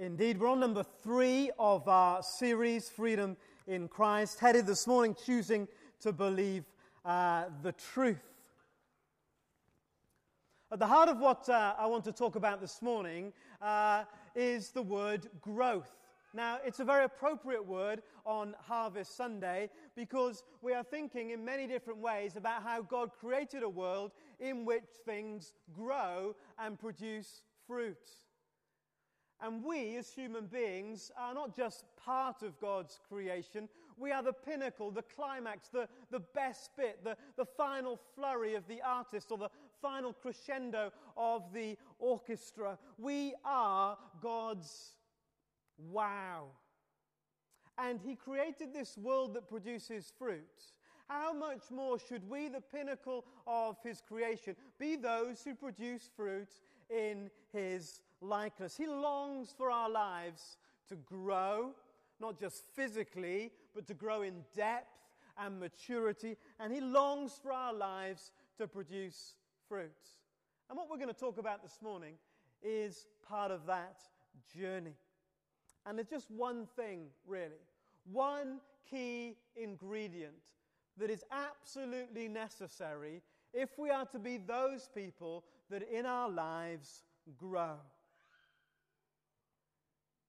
Indeed, we're on number three of our series, Freedom in Christ, headed this morning, choosing to believe uh, the truth. At the heart of what uh, I want to talk about this morning uh, is the word growth. Now, it's a very appropriate word on Harvest Sunday because we are thinking in many different ways about how God created a world in which things grow and produce fruit. And we, as human beings, are not just part of God's creation, we are the pinnacle, the climax, the, the best bit, the, the final flurry of the artist or the final crescendo of the orchestra. We are God's wow. And He created this world that produces fruit. How much more should we, the pinnacle of His creation, be those who produce fruit in His likeness? He longs for our lives to grow, not just physically, but to grow in depth and maturity. And He longs for our lives to produce fruit. And what we're going to talk about this morning is part of that journey. And there's just one thing, really, one key ingredient that is absolutely necessary if we are to be those people that in our lives grow.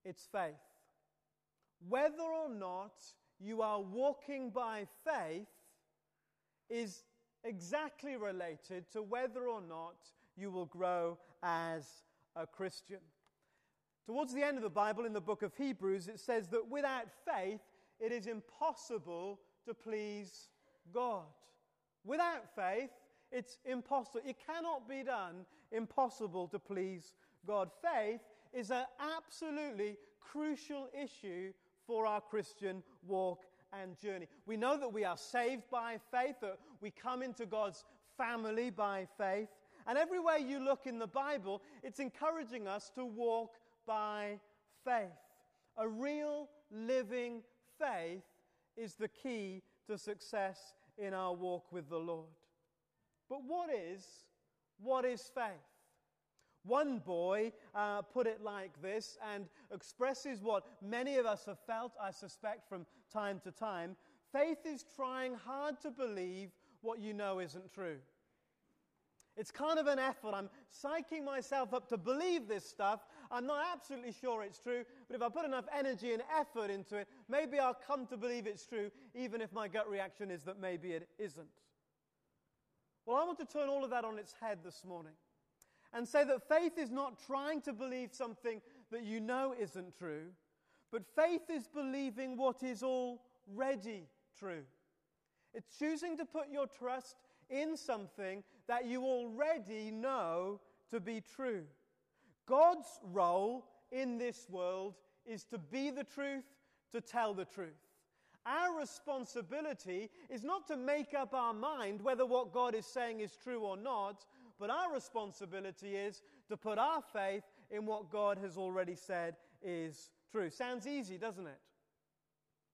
It's faith. Whether or not you are walking by faith is exactly related to whether or not you will grow as a Christian. Towards the end of the Bible, in the book of Hebrews, it says that without faith, it is impossible to please God. Without faith, it's impossible. It cannot be done, impossible to please God. Faith is an absolutely crucial issue for our Christian walk and journey. We know that we are saved by faith, that we come into God's family by faith. And everywhere you look in the Bible, it's encouraging us to walk by faith. A real living faith is the key to success in our walk with the Lord. But what is what is faith? One boy uh, put it like this and expresses what many of us have felt, I suspect, from time to time. Faith is trying hard to believe what you know isn't true. It's kind of an effort. I'm psyching myself up to believe this stuff. I'm not absolutely sure it's true, but if I put enough energy and effort into it, maybe I'll come to believe it's true, even if my gut reaction is that maybe it isn't. Well, I want to turn all of that on its head this morning and say that faith is not trying to believe something that you know isn't true, but faith is believing what is already true. It's choosing to put your trust in something that you already know to be true. God's role in this world is to be the truth, to tell the truth. Our responsibility is not to make up our mind whether what God is saying is true or not, but our responsibility is to put our faith in what God has already said is true. Sounds easy, doesn't it?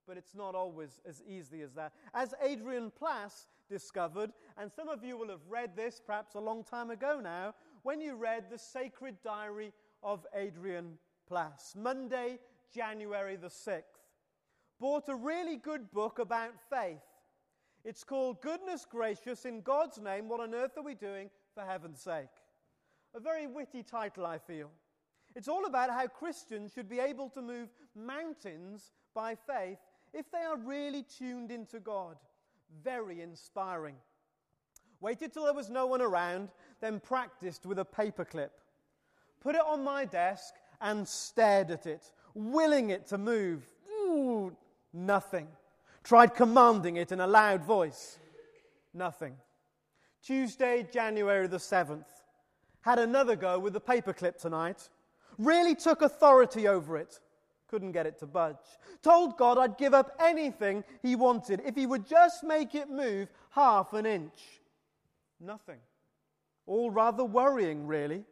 But it's not always as easy as that. As Adrian Plass discovered, and some of you will have read this perhaps a long time ago now, when you read the Sacred Diary of Adrian Plass, Monday, January the 6th. Bought a really good book about faith. It's called Goodness Gracious, in God's Name, What on Earth Are We Doing for heaven's sake. A very witty title, I feel. It's all about how Christians should be able to move mountains by faith if they are really tuned into God. Very inspiring. Waited till there was no one around, then practiced with a paperclip. Put it on my desk and stared at it, willing it to move. Ooh, nothing. Tried commanding it in a loud voice. Nothing. Tuesday, January the 7th. Had another go with the paperclip tonight. Really took authority over it. Couldn't get it to budge. Told God I'd give up anything He wanted if He would just make it move half an inch. Nothing. All rather worrying, really.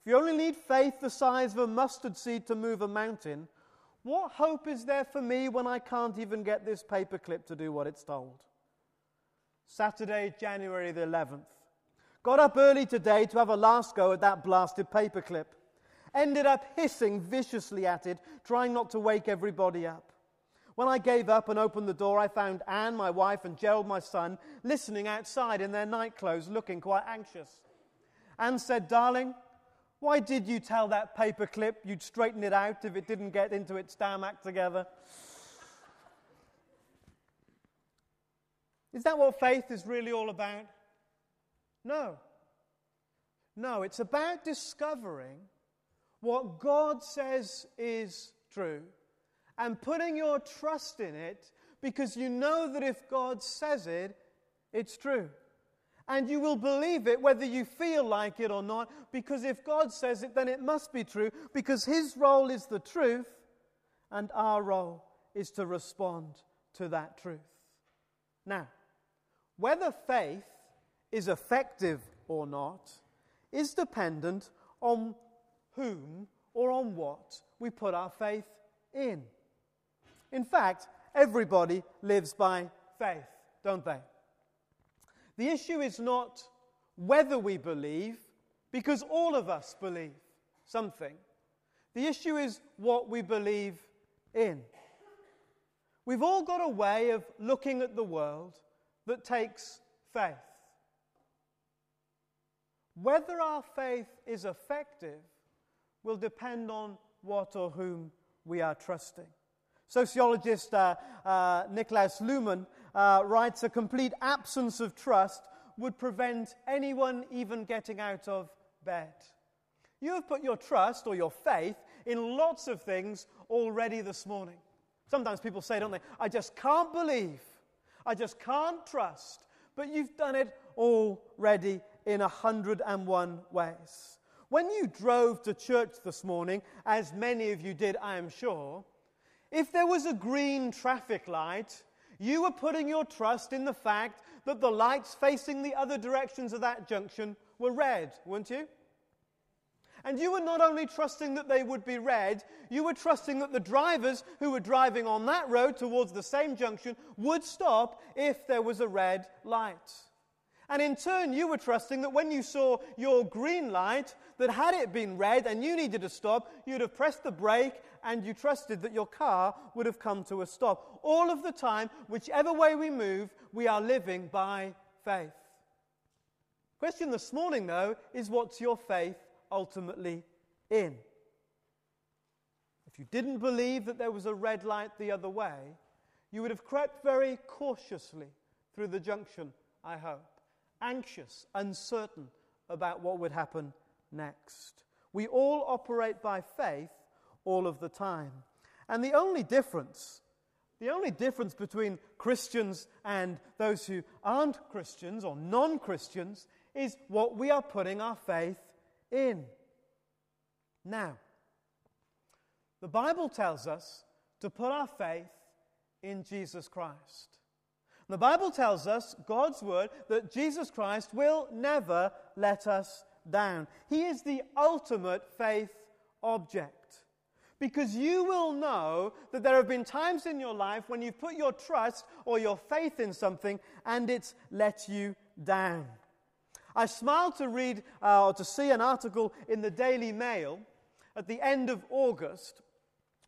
If you only need faith the size of a mustard seed to move a mountain, what hope is there for me when I can't even get this paperclip to do what it's told? Saturday, January the 11th. Got up early today to have a last go at that blasted paperclip. ended up hissing viciously at it, trying not to wake everybody up. When I gave up and opened the door, I found Anne, my wife, and Gerald, my son, listening outside in their night clothes, looking quite anxious. Anne said, Darling, why did you tell that paperclip you'd straighten it out if it didn't get into its damn act together? Is that what faith is really all about? No. No, it's about discovering what God says is true and putting your trust in it because you know that if God says it, it's true. And you will believe it whether you feel like it or not, because if God says it, then it must be true, because His role is the truth, and our role is to respond to that truth. Now, whether faith is effective or not is dependent on whom or on what we put our faith in. In fact, everybody lives by faith, don't they? The issue is not whether we believe, because all of us believe something. The issue is what we believe in. We've all got a way of looking at the world that takes faith. Whether our faith is effective will depend on what or whom we are trusting. Sociologist uh, uh, Niklas Luhmann uh, writes a complete absence of trust would prevent anyone even getting out of bed. You have put your trust or your faith in lots of things already this morning. Sometimes people say, don't they, I just can't believe I just can't trust. But you've done it already in 101 ways. When you drove to church this morning, as many of you did, I am sure, if there was a green traffic light, you were putting your trust in the fact that the lights facing the other directions of that junction were red, weren't you? And you were not only trusting that they would be red, you were trusting that the drivers who were driving on that road towards the same junction would stop if there was a red light. And in turn, you were trusting that when you saw your green light, that had it been red and you needed to stop, you'd have pressed the brake and you trusted that your car would have come to a stop. All of the time, whichever way we move, we are living by faith. Question this morning, though, is what's your faith ultimately in. If you didn't believe that there was a red light the other way, you would have crept very cautiously through the junction, I hope, anxious, uncertain about what would happen next. We all operate by faith all of the time. And the only difference, the only difference between Christians and those who aren't Christians or non Christians is what we are putting our faith in. Now, the Bible tells us to put our faith in Jesus Christ. The Bible tells us, God's word, that Jesus Christ will never let us down. He is the ultimate faith object. Because you will know that there have been times in your life when you've put your trust or your faith in something and it's let you down. I smiled to read uh, or to see an article in the Daily Mail at the end of August.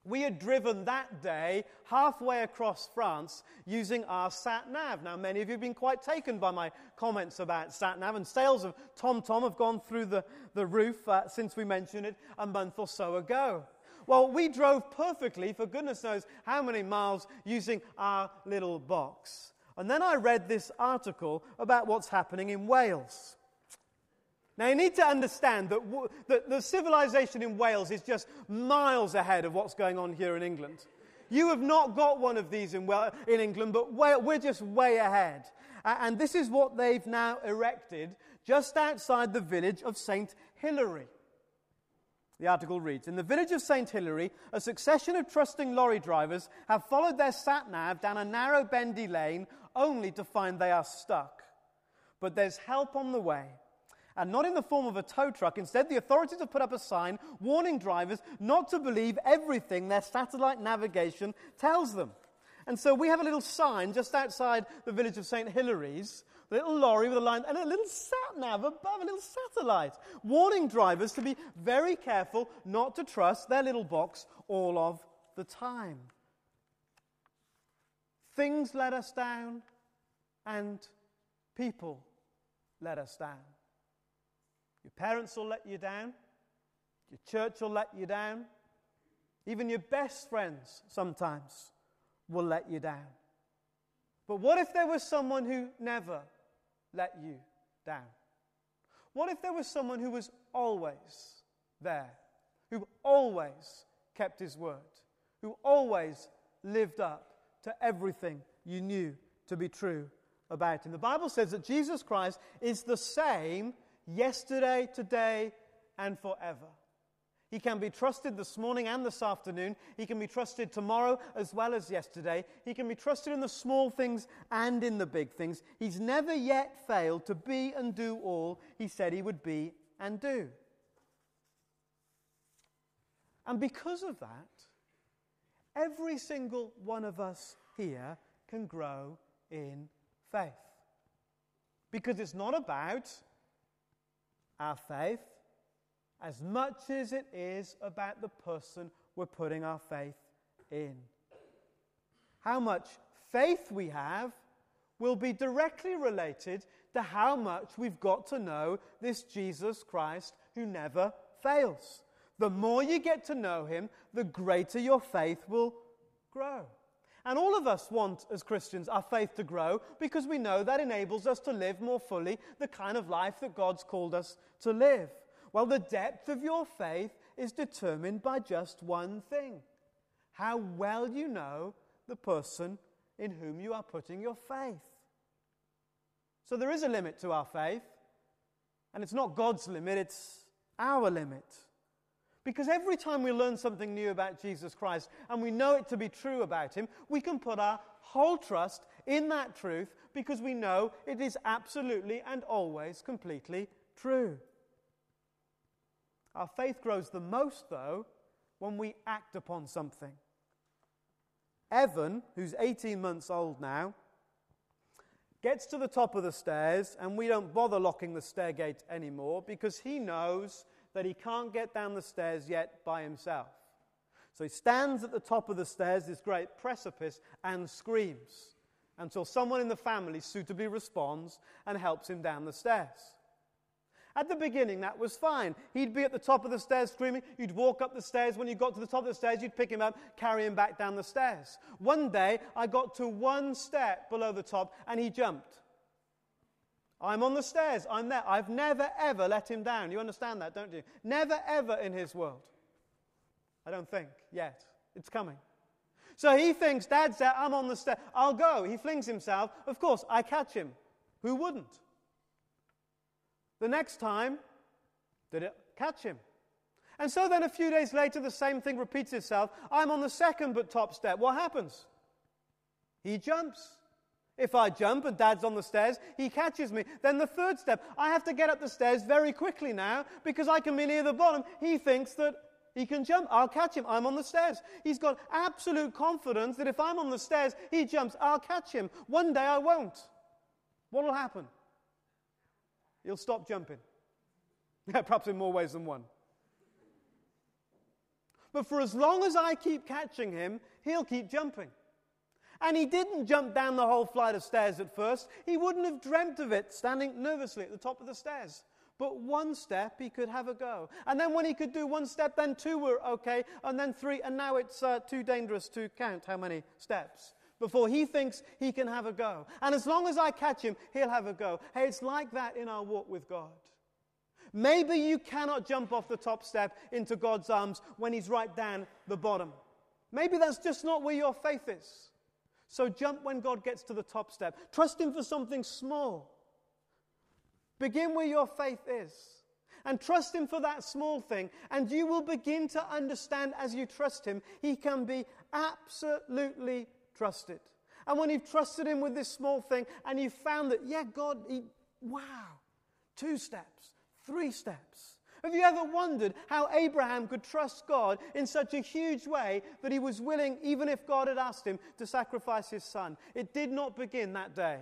We had driven that day halfway across France using our sat nav. Now, many of you have been quite taken by my comments about sat nav, and sales of TomTom have gone through the, the roof uh, since we mentioned it a month or so ago. Well, we drove perfectly for goodness knows how many miles using our little box. And then I read this article about what's happening in Wales. Now, you need to understand that, w- that the civilization in Wales is just miles ahead of what's going on here in England. You have not got one of these in, well, in England, but we're just way ahead. Uh, and this is what they've now erected just outside the village of St. Hilary. The article reads In the village of St. Hilary, a succession of trusting lorry drivers have followed their sat nav down a narrow, bendy lane only to find they are stuck. But there's help on the way and not in the form of a tow truck. Instead, the authorities have put up a sign warning drivers not to believe everything their satellite navigation tells them. And so we have a little sign just outside the village of St. Hilary's a little lorry with a line and a little sat nav above, a little satellite, warning drivers to be very careful not to trust their little box all of the time. Things let us down, and people let us down. Your parents will let you down, your church will let you down, even your best friends sometimes will let you down. But what if there was someone who never let you down? What if there was someone who was always there, who always kept his word, who always lived up to everything you knew to be true about him? The Bible says that Jesus Christ is the same yesterday, today, and forever. He can be trusted this morning and this afternoon. He can be trusted tomorrow as well as yesterday. He can be trusted in the small things and in the big things. He's never yet failed to be and do all he said he would be and do. And because of that, every single one of us here can grow in faith. Because it's not about our faith as much as it is about the person we're putting our faith in. How much faith we have will be directly related to how much we've got to know this Jesus Christ who never fails. The more you get to know him, the greater your faith will grow. And all of us want, as Christians, our faith to grow because we know that enables us to live more fully the kind of life that God's called us to live. Well, the depth of your faith is determined by just one thing how well you know the person in whom you are putting your faith. So there is a limit to our faith, and it's not God's limit, it's our limit. Because every time we learn something new about Jesus Christ and we know it to be true about him, we can put our whole trust in that truth because we know it is absolutely and always completely true. Our faith grows the most, though, when we act upon something. Evan, who's 18 months old now, gets to the top of the stairs, and we don't bother locking the stair gate anymore because he knows that he can't get down the stairs yet by himself. So he stands at the top of the stairs, this great precipice, and screams until someone in the family suitably responds and helps him down the stairs. At the beginning, that was fine. He'd be at the top of the stairs screaming. You'd walk up the stairs. When you got to the top of the stairs, you'd pick him up, carry him back down the stairs. One day, I got to one step below the top, and he jumped. I'm on the stairs. I'm there. I've never, ever let him down. You understand that, don't you? Never, ever in his world. I don't think yet. It's coming. So he thinks, Dad's there. I'm on the stairs. I'll go. He flings himself. Of course, I catch him. Who wouldn't? The next time, did it catch him? And so then a few days later, the same thing repeats itself. I'm on the second but top step. What happens? He jumps. If I jump and dad's on the stairs, he catches me. Then the third step, I have to get up the stairs very quickly now because I can be near the bottom. He thinks that he can jump. I'll catch him. I'm on the stairs. He's got absolute confidence that if I'm on the stairs, he jumps. I'll catch him. One day I won't. What will happen? He'll stop jumping. Yeah, perhaps in more ways than one. But for as long as I keep catching him, he'll keep jumping. And he didn't jump down the whole flight of stairs at first. He wouldn't have dreamt of it standing nervously at the top of the stairs. But one step he could have a go. And then when he could do one step, then two were okay, and then three, and now it's uh, too dangerous to count how many steps before he thinks he can have a go. And as long as I catch him, he'll have a go. Hey, it's like that in our walk with God. Maybe you cannot jump off the top step into God's arms when he's right down the bottom. Maybe that's just not where your faith is. So jump when God gets to the top step. Trust him for something small. Begin where your faith is. And trust him for that small thing. And you will begin to understand as you trust him, he can be absolutely trusted. And when you've trusted Him with this small thing and you've found that, yeah, God, he, wow, two steps, three steps. Have you ever wondered how Abraham could trust God in such a huge way that he was willing, even if God had asked him, to sacrifice his son? It did not begin that day.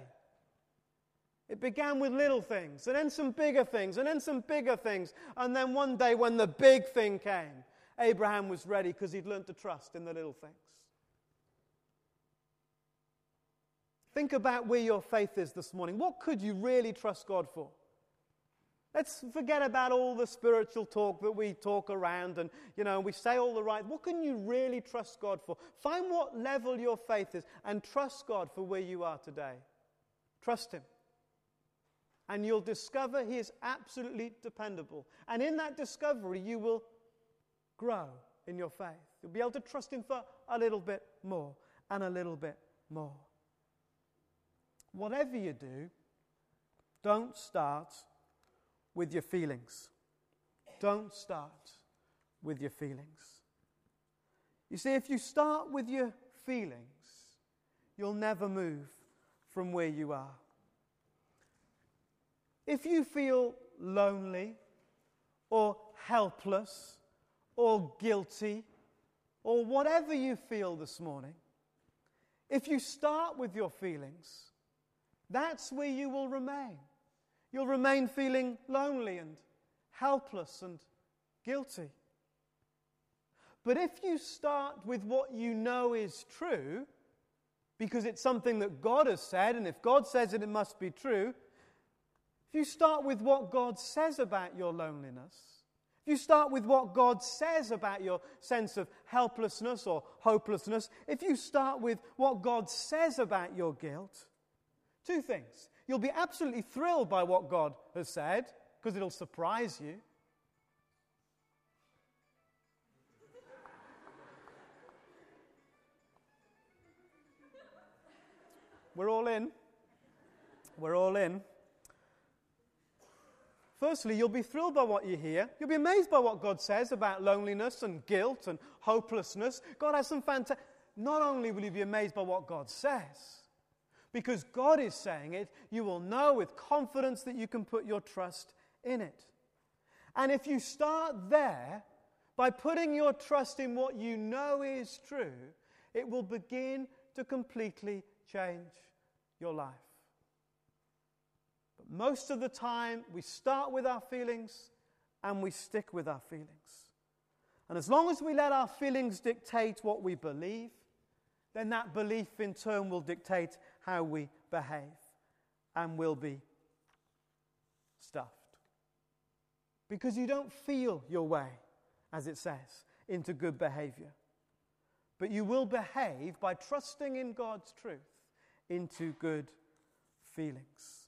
It began with little things, and then some bigger things, and then some bigger things. And then one day, when the big thing came, Abraham was ready because he'd learned to trust in the little things. Think about where your faith is this morning. What could you really trust God for? Let's forget about all the spiritual talk that we talk around and, you know, we say all the right. What can you really trust God for? Find what level your faith is and trust God for where you are today. Trust Him. And you'll discover He is absolutely dependable. And in that discovery, you will grow in your faith. You'll be able to trust Him for a little bit more and a little bit more. Whatever you do, don't start with your feelings. Don't start with your feelings. You see, if you start with your feelings, you'll never move from where you are. If you feel lonely or helpless or guilty or whatever you feel this morning, if you start with your feelings, that's where you will remain. You'll remain feeling lonely and helpless and guilty. But if you start with what you know is true, because it's something that God has said, and if God says it, it must be true. If you start with what God says about your loneliness, if you start with what God says about your sense of helplessness or hopelessness, if you start with what God says about your guilt, two things. You'll be absolutely thrilled by what God has said because it'll surprise you. We're all in. We're all in. Firstly, you'll be thrilled by what you hear. You'll be amazed by what God says about loneliness and guilt and hopelessness. God has some fantastic. Not only will you be amazed by what God says, because God is saying it, you will know with confidence that you can put your trust in it. And if you start there by putting your trust in what you know is true, it will begin to completely change your life. But most of the time, we start with our feelings and we stick with our feelings. And as long as we let our feelings dictate what we believe, then that belief in turn will dictate how we behave and will be stuffed. Because you don't feel your way, as it says, into good behavior. But you will behave by trusting in God's truth into good feelings.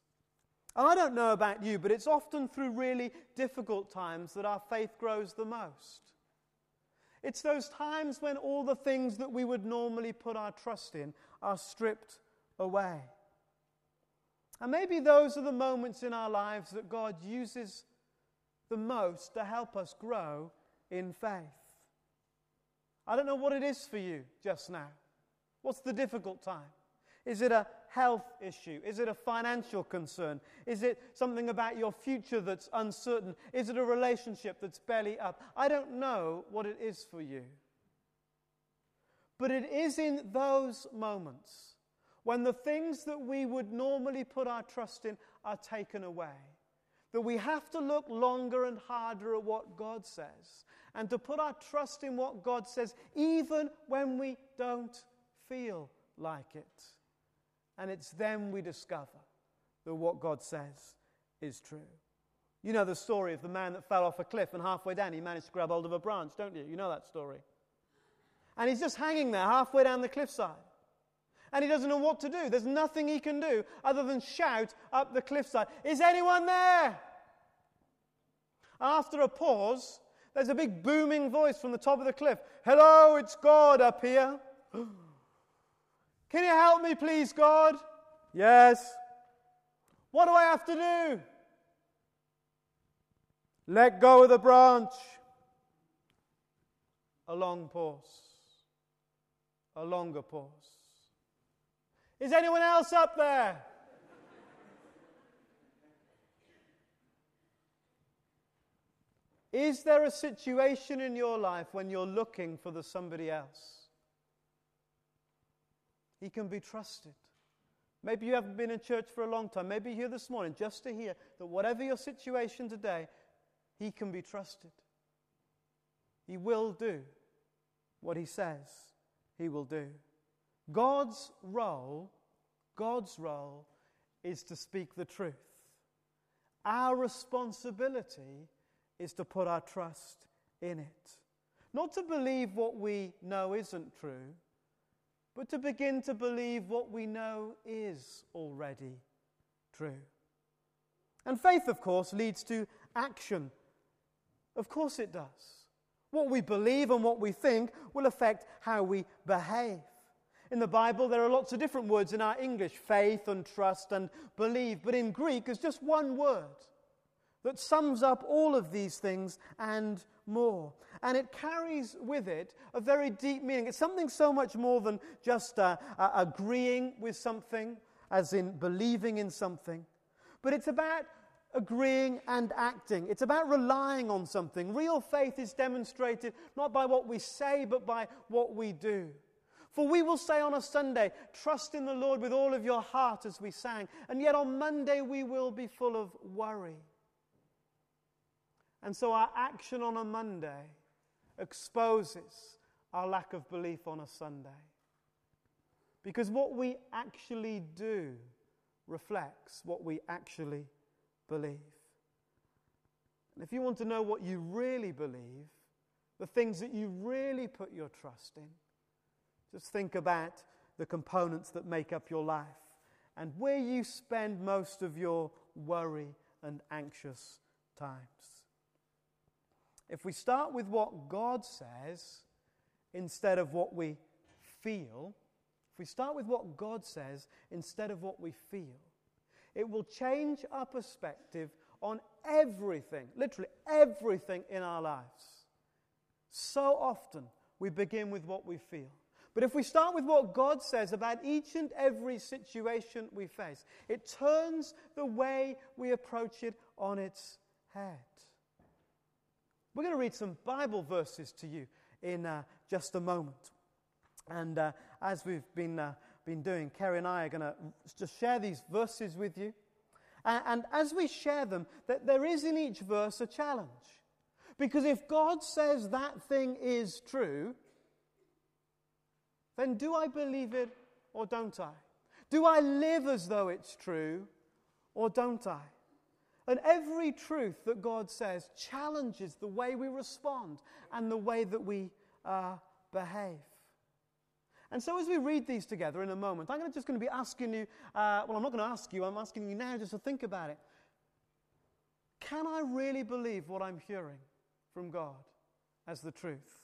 I don't know about you, but it's often through really difficult times that our faith grows the most. It's those times when all the things that we would normally put our trust in are stripped away. And maybe those are the moments in our lives that God uses the most to help us grow in faith. I don't know what it is for you just now. What's the difficult time? Is it a health issue? Is it a financial concern? Is it something about your future that's uncertain? Is it a relationship that's belly up? I don't know what it is for you. But it is in those moments when the things that we would normally put our trust in are taken away that we have to look longer and harder at what God says and to put our trust in what God says even when we don't feel like it. And it's then we discover that what God says is true. You know the story of the man that fell off a cliff and halfway down he managed to grab hold of a branch, don't you? You know that story. And he's just hanging there halfway down the cliffside. And he doesn't know what to do. There's nothing he can do other than shout up the cliffside, Is anyone there? After a pause, there's a big booming voice from the top of the cliff Hello, it's God up here. Can you help me, please, God? Yes. What do I have to do? Let go of the branch. A long pause. A longer pause. Is anyone else up there? Is there a situation in your life when you're looking for the somebody else? He can be trusted Maybe you haven't been in church for a long time. Maybe here this morning just to hear that whatever your situation today, He can be trusted. He will do what He says He will do. God's role, God's role is to speak the truth. Our responsibility is to put our trust in it. Not to believe what we know isn't true, but to begin to believe what we know is already true. And faith, of course, leads to action. Of course it does. What we believe and what we think will affect how we behave. In the Bible, there are lots of different words in our English faith and trust and believe, but in Greek, there's just one word that sums up all of these things and more. And it carries with it a very deep meaning. It's something so much more than just uh, uh, agreeing with something, as in believing in something, but it's about agreeing and acting. It's about relying on something. Real faith is demonstrated not by what we say, but by what we do. For we will say on a Sunday, trust in the Lord with all of your heart as we sang, and yet on Monday we will be full of worry. And so our action on a Monday exposes our lack of belief on a Sunday. Because what we actually do reflects what we actually believe. And if you want to know what you really believe, the things that you really put your trust in, just think about the components that make up your life and where you spend most of your worry and anxious times. If we start with what God says instead of what we feel, if we start with what God says instead of what we feel, it will change our perspective on everything, literally everything in our lives. So often we begin with what we feel. But if we start with what God says about each and every situation we face, it turns the way we approach it on its head. We're going to read some Bible verses to you in uh, just a moment. And uh, as we've been, uh, been doing, Kerry and I are going to just share these verses with you. And, and as we share them, that there is in each verse a challenge. Because if God says that thing is true, then do I believe it or don't I? Do I live as though it's true or don't I? And every truth that God says challenges the way we respond and the way that we uh, behave. And so, as we read these together in a moment, I'm just going to be asking you uh, well, I'm not going to ask you, I'm asking you now just to think about it. Can I really believe what I'm hearing from God as the truth?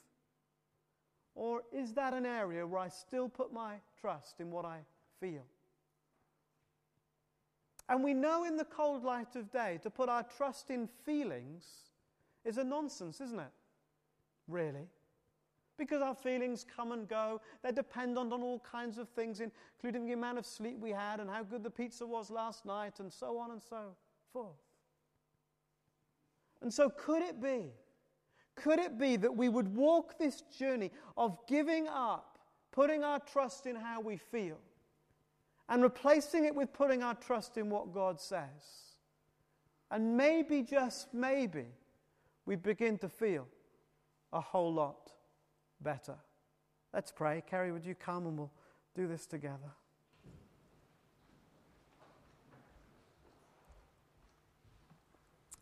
Or is that an area where I still put my trust in what I feel? And we know in the cold light of day to put our trust in feelings is a nonsense, isn't it? Really. Because our feelings come and go. They're dependent on all kinds of things, including the amount of sleep we had and how good the pizza was last night, and so on and so forth. And so, could it be, could it be that we would walk this journey of giving up, putting our trust in how we feel? and replacing it with putting our trust in what God says. And maybe, just maybe, we begin to feel a whole lot better. Let's pray. Kerry, would you come and we'll do this together?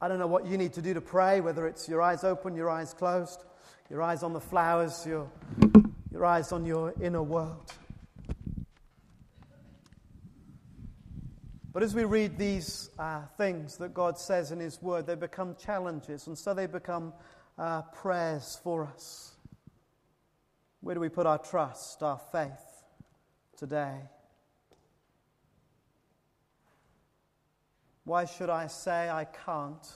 I don't know what you need to do to pray, whether it's your eyes open, your eyes closed, your eyes on the flowers, your, your eyes on your inner world. But as we read these uh, things that God says in His Word, they become challenges, and so they become uh, prayers for us. Where do we put our trust, our faith today? Why should I say I can't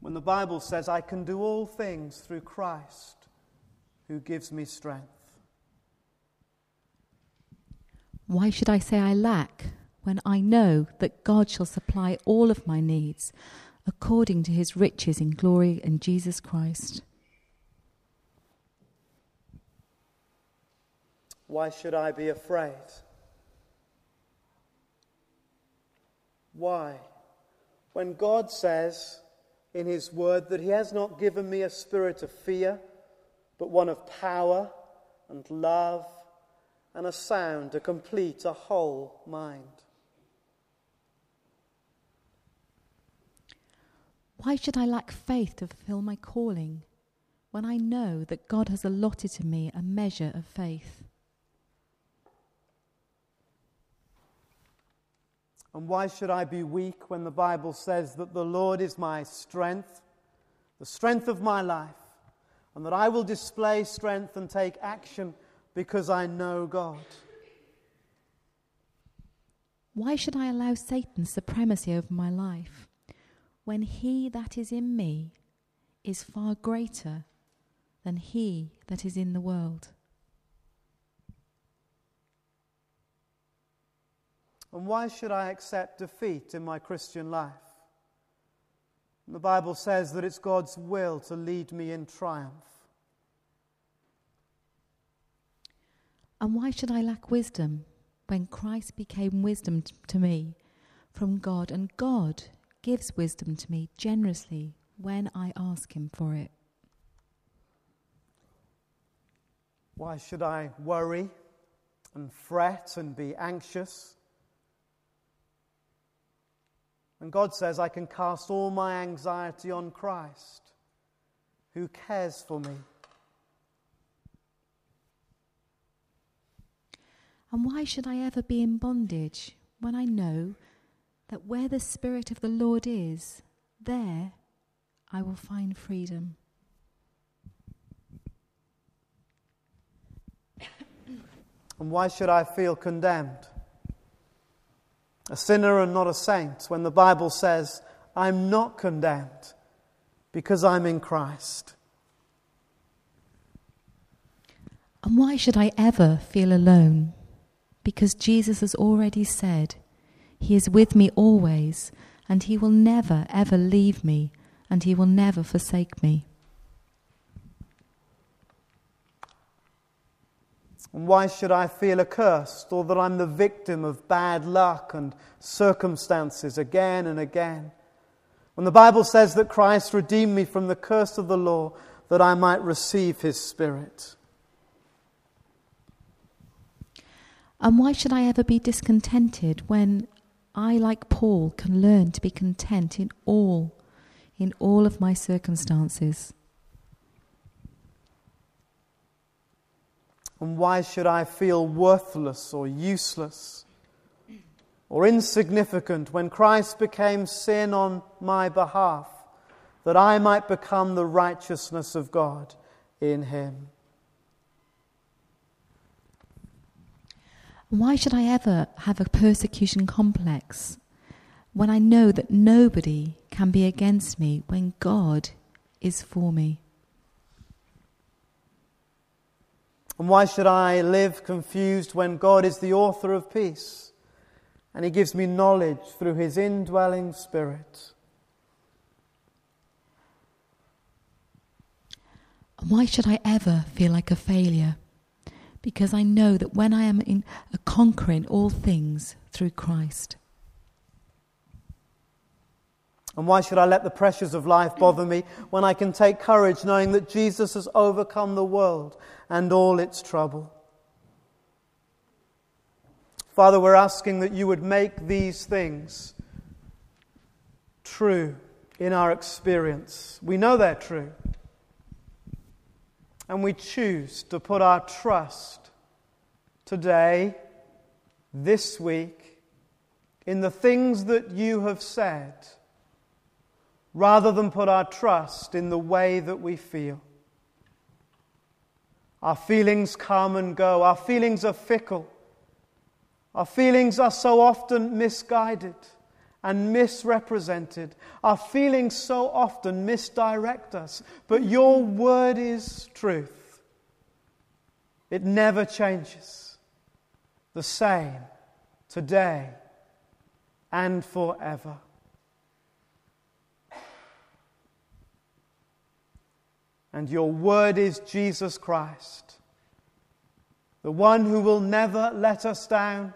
when the Bible says I can do all things through Christ who gives me strength? Why should I say I lack when I know that God shall supply all of my needs according to his riches in glory in Jesus Christ? Why should I be afraid Why? When God says in His Word that He has not given me a spirit of fear, but one of power and love and a sound, a complete, a whole mind. Why should I lack faith to fulfill my calling when I know that God has allotted to me a measure of faith? And why should I be weak when the Bible says that the Lord is my strength, the strength of my life, and that I will display strength and take action because I know God? Why should I allow Satan's supremacy over my life when he that is in me is far greater than he that is in the world? And why should I accept defeat in my Christian life? The Bible says that it's God's will to lead me in triumph. And why should I lack wisdom when Christ became wisdom t- to me from God, and God gives wisdom to me generously when I ask Him for it? Why should I worry and fret and be anxious? And God says, I can cast all my anxiety on Christ, who cares for me. And why should I ever be in bondage when I know that where the Spirit of the Lord is, there I will find freedom? And why should I feel condemned? A sinner and not a saint, when the Bible says, I'm not condemned because I'm in Christ. And why should I ever feel alone? Because Jesus has already said, He is with me always, and He will never, ever leave me, and He will never forsake me. And why should I feel accursed or that I'm the victim of bad luck and circumstances again and again? When the Bible says that Christ redeemed me from the curse of the law that I might receive his Spirit. And why should I ever be discontented when I, like Paul, can learn to be content in all, in all of my circumstances? And why should I feel worthless or useless or insignificant when Christ became sin on my behalf, that I might become the righteousness of God in him? Why should I ever have a persecution complex when I know that nobody can be against me when God is for me? And why should I live confused when God is the author of peace and He gives me knowledge through His indwelling Spirit? And why should I ever feel like a failure? Because I know that when I am in conquering all things through Christ. And why should I let the pressures of life bother me when I can take courage knowing that Jesus has overcome the world and all its trouble? Father, we're asking that you would make these things true in our experience. We know they're true. And we choose to put our trust today, this week, in the things that you have said rather than put our trust in the way that we feel. Our feelings come and go, our feelings are fickle. Our feelings are so often misguided and misrepresented. Our feelings so often misdirect us. But your word is truth, it never changes. The same today and forever. And your word is Jesus Christ, the one who will never let us down,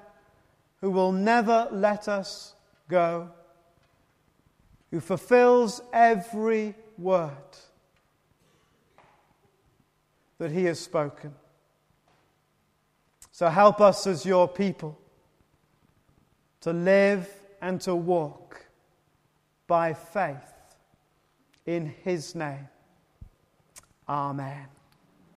who will never let us go, who fulfills every word that he has spoken. So help us as your people to live and to walk by faith in his name. Amen.